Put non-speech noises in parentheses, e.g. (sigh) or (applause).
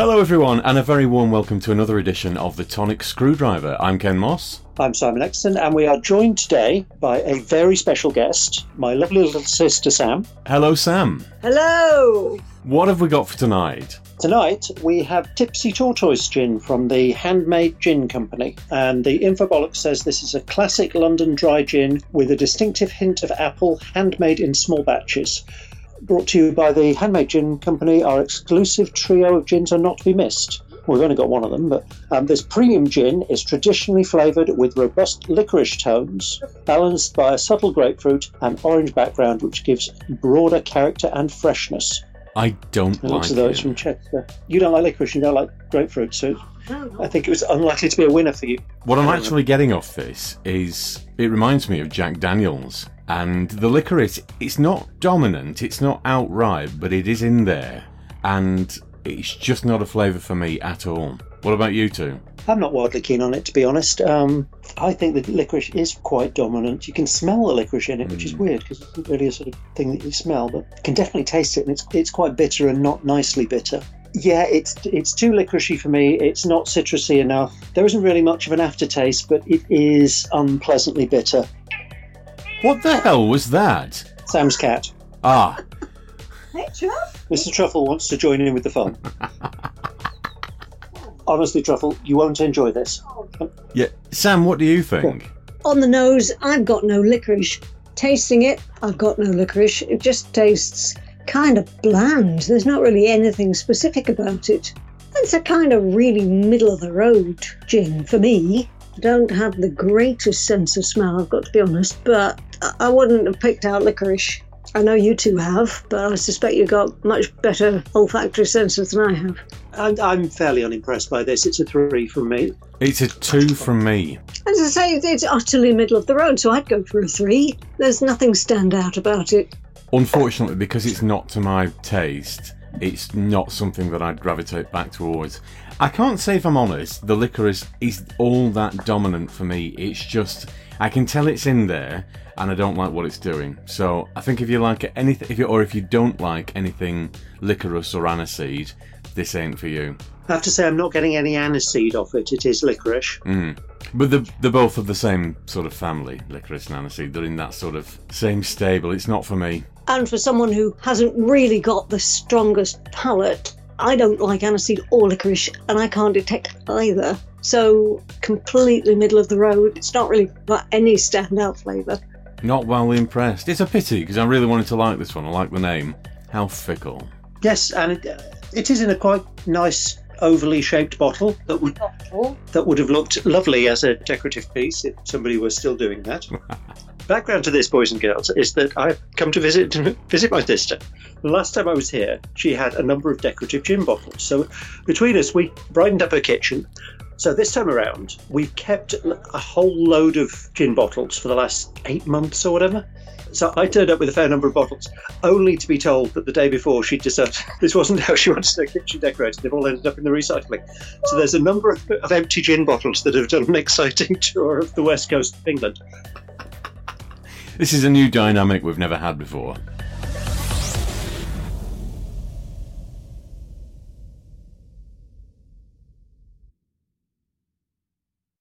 Hello, everyone, and a very warm welcome to another edition of the Tonic Screwdriver. I'm Ken Moss. I'm Simon Exton, and we are joined today by a very special guest, my lovely little sister Sam. Hello, Sam. Hello. What have we got for tonight? Tonight we have Tipsy Tortoise Gin from the Handmade Gin Company, and the infobolic says this is a classic London dry gin with a distinctive hint of apple, handmade in small batches. Brought to you by the Handmade Gin Company, our exclusive trio of gins are not to be missed. We've only got one of them, but um, this premium gin is traditionally flavoured with robust licorice tones, balanced by a subtle grapefruit and orange background, which gives broader character and freshness. I don't It looks like as though it's from Chester. You don't like licorice, you don't like grapefruit, so I think it was unlikely to be a winner for you. What I'm actually getting off this is it reminds me of Jack Daniels. And the licorice, it's not dominant, it's not outright, but it is in there. And it's just not a flavour for me at all. What about you two? I'm not wildly keen on it, to be honest. Um, I think the licorice is quite dominant. You can smell the licorice in it, which is weird because it's not really a sort of thing that you smell, but you can definitely taste it, and it's it's quite bitter and not nicely bitter. Yeah, it's it's too licoricey for me. It's not citrusy enough. There isn't really much of an aftertaste, but it is unpleasantly bitter. What the hell was that? Sam's cat. Ah, Hey, Chuff. Mr. Truffle wants to join in with the fun. (laughs) Honestly, Truffle, you won't enjoy this. yeah. Sam, what do you think? On the nose, I've got no licorice. Tasting it, I've got no licorice. It just tastes kind of bland. There's not really anything specific about it. It's a kind of really middle of the road gin for me. I don't have the greatest sense of smell, I've got to be honest, but I- I wouldn't have picked out licorice. I know you two have, but I suspect you've got much better olfactory senses than I have. I'm, I'm fairly unimpressed by this. It's a three from me. It's a two from me. As I say, it's utterly middle of the road, so I'd go for a three. There's nothing stand out about it. Unfortunately, because it's not to my taste, it's not something that I'd gravitate back towards. I can't say if I'm honest, the licorice is all that dominant for me. It's just, I can tell it's in there, and I don't like what it's doing. So I think if you like anything, if you, or if you don't like anything licorice or aniseed, this ain't for you. I have to say, I'm not getting any aniseed off it. It is licorice. Hmm. But they're, they're both of the same sort of family, licorice and aniseed. They're in that sort of same stable. It's not for me. And for someone who hasn't really got the strongest palate, I don't like aniseed or licorice, and I can't detect either. So, completely middle of the road. It's not really got any standout flavour. Not well impressed. It's a pity because I really wanted to like this one. I like the name. How fickle. Yes, and it, uh, it is in a quite nice ovally shaped bottle that would that would have looked lovely as a decorative piece if somebody were still doing that. (laughs) Background to this, boys and girls, is that I've come to visit visit my sister. The last time I was here, she had a number of decorative gin bottles. So between us, we brightened up her kitchen. So this time around, we've kept a whole load of gin bottles for the last eight months or whatever. So I turned up with a fair number of bottles, only to be told that the day before she'd decided (laughs) this wasn't how she wanted her kitchen decorated. They've all ended up in the recycling. So there's a number of, of empty gin bottles that have done an (laughs) exciting tour of the west coast of England. This is a new dynamic we've never had before.